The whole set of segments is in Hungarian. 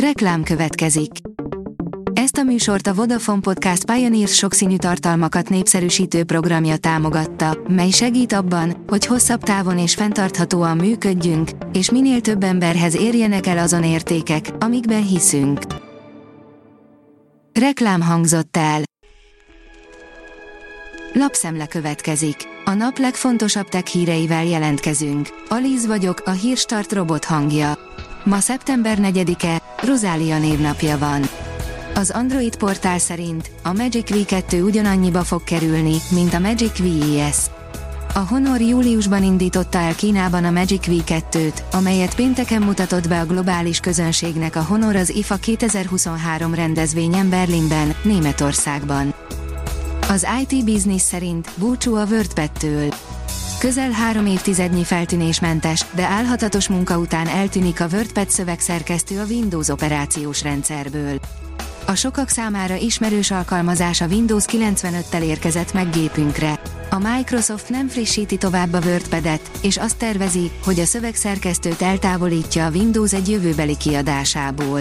Reklám következik. Ezt a műsort a Vodafone Podcast Pioneers sokszínű tartalmakat népszerűsítő programja támogatta, mely segít abban, hogy hosszabb távon és fenntarthatóan működjünk, és minél több emberhez érjenek el azon értékek, amikben hiszünk. Reklám hangzott el. Lapszemle következik. A nap legfontosabb tech híreivel jelentkezünk. Alíz vagyok, a hírstart robot hangja. Ma szeptember 4-e, Rozália névnapja van. Az Android portál szerint a Magic V2 ugyanannyiba fog kerülni, mint a Magic VES. A Honor júliusban indította el Kínában a Magic V2-t, amelyet pénteken mutatott be a globális közönségnek a Honor az IFA 2023 rendezvényen Berlinben, Németországban. Az IT Business szerint búcsú a WordPad-től. Közel három évtizednyi feltűnésmentes, de álhatatos munka után eltűnik a WordPad szövegszerkesztő a Windows operációs rendszerből. A sokak számára ismerős alkalmazás a Windows 95-tel érkezett meg gépünkre. A Microsoft nem frissíti tovább a WordPad-et, és azt tervezi, hogy a szövegszerkesztőt eltávolítja a Windows egy jövőbeli kiadásából.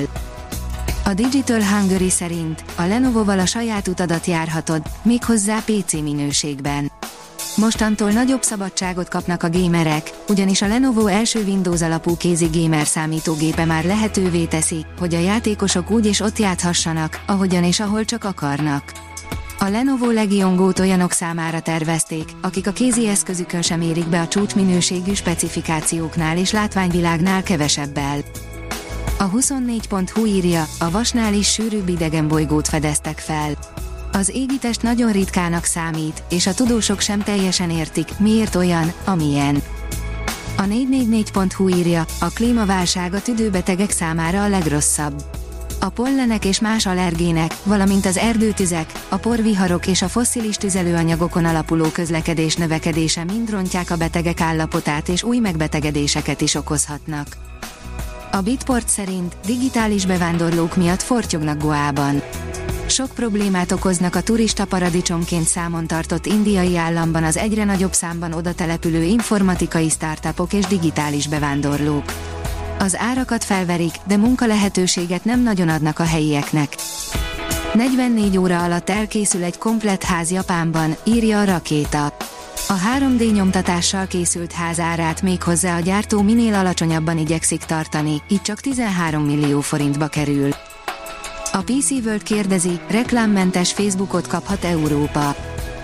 A Digital Hungary szerint a Lenovo-val a saját utadat járhatod, méghozzá PC minőségben. Mostantól nagyobb szabadságot kapnak a gémerek, ugyanis a Lenovo első Windows alapú kézi gamer számítógépe már lehetővé teszi, hogy a játékosok úgy és ott játszhassanak, ahogyan és ahol csak akarnak. A Lenovo Legion Go-t olyanok számára tervezték, akik a kézi eszközükön sem érik be a csúcsminőségű specifikációknál és látványvilágnál kevesebbel. A 24.hu írja, a vasnál is sűrűbb idegenbolygót fedeztek fel. Az égitest nagyon ritkának számít, és a tudósok sem teljesen értik, miért olyan, amilyen. A 444.hu írja, a klímaválság a tüdőbetegek számára a legrosszabb. A pollenek és más allergének, valamint az erdőtüzek, a porviharok és a fosszilis tüzelőanyagokon alapuló közlekedés növekedése mind rontják a betegek állapotát és új megbetegedéseket is okozhatnak. A Bitport szerint digitális bevándorlók miatt fortyognak Goában. Sok problémát okoznak a turista paradicsomként számon tartott indiai államban az egyre nagyobb számban oda települő informatikai startupok és digitális bevándorlók. Az árakat felverik, de munkalehetőséget nem nagyon adnak a helyieknek. 44 óra alatt elkészül egy komplett ház Japánban, írja a rakéta. A 3D nyomtatással készült ház árát méghozzá a gyártó minél alacsonyabban igyekszik tartani, így csak 13 millió forintba kerül. A PC World kérdezi, reklámmentes Facebookot kaphat Európa.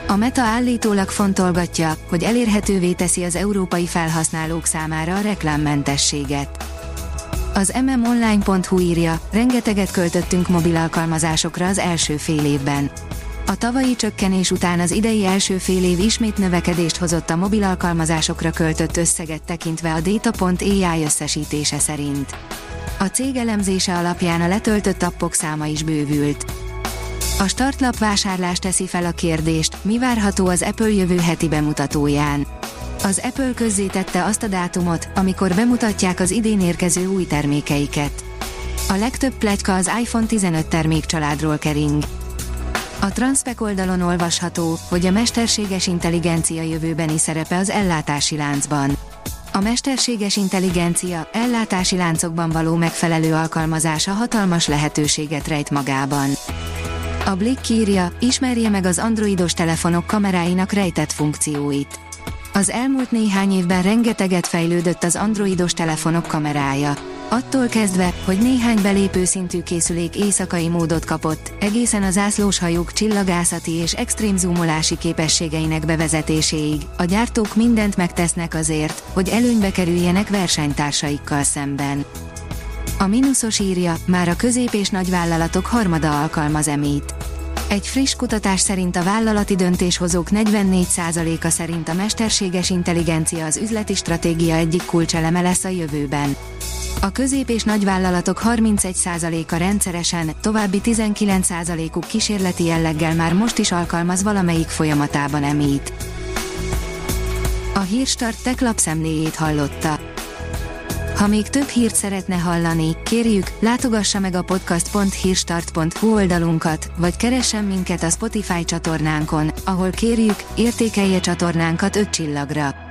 A Meta állítólag fontolgatja, hogy elérhetővé teszi az európai felhasználók számára a reklámmentességet. Az mmonline.hu írja, rengeteget költöttünk mobil alkalmazásokra az első fél évben. A tavalyi csökkenés után az idei első fél év ismét növekedést hozott a mobil alkalmazásokra költött összeget tekintve a Data.ai összesítése szerint. A cég elemzése alapján a letöltött appok száma is bővült. A startlap vásárlás teszi fel a kérdést, mi várható az Apple jövő heti bemutatóján. Az Apple közzétette azt a dátumot, amikor bemutatják az idén érkező új termékeiket. A legtöbb plegyka az iPhone 15 termékcsaládról kering. A Transpec oldalon olvasható, hogy a mesterséges intelligencia jövőbeni szerepe az ellátási láncban. A mesterséges intelligencia ellátási láncokban való megfelelő alkalmazása hatalmas lehetőséget rejt magában. A Blick írja, ismerje meg az androidos telefonok kameráinak rejtett funkcióit. Az elmúlt néhány évben rengeteget fejlődött az androidos telefonok kamerája. Attól kezdve, hogy néhány belépő szintű készülék éjszakai módot kapott, egészen az zászlóshajók csillagászati és extrém zoomolási képességeinek bevezetéséig, a gyártók mindent megtesznek azért, hogy előnybe kerüljenek versenytársaikkal szemben. A mínuszos írja, már a közép- és nagyvállalatok harmada alkalmaz emít. Egy friss kutatás szerint a vállalati döntéshozók 44%-a szerint a mesterséges intelligencia az üzleti stratégia egyik kulcseleme lesz a jövőben. A közép- és nagyvállalatok 31%-a rendszeresen, további 19%-uk kísérleti jelleggel már most is alkalmaz valamelyik folyamatában emít. A Hírstart tech lapszemléjét hallotta. Ha még több hírt szeretne hallani, kérjük, látogassa meg a podcast.hírstart.hu oldalunkat, vagy keressen minket a Spotify csatornánkon, ahol kérjük, értékelje csatornánkat 5 csillagra.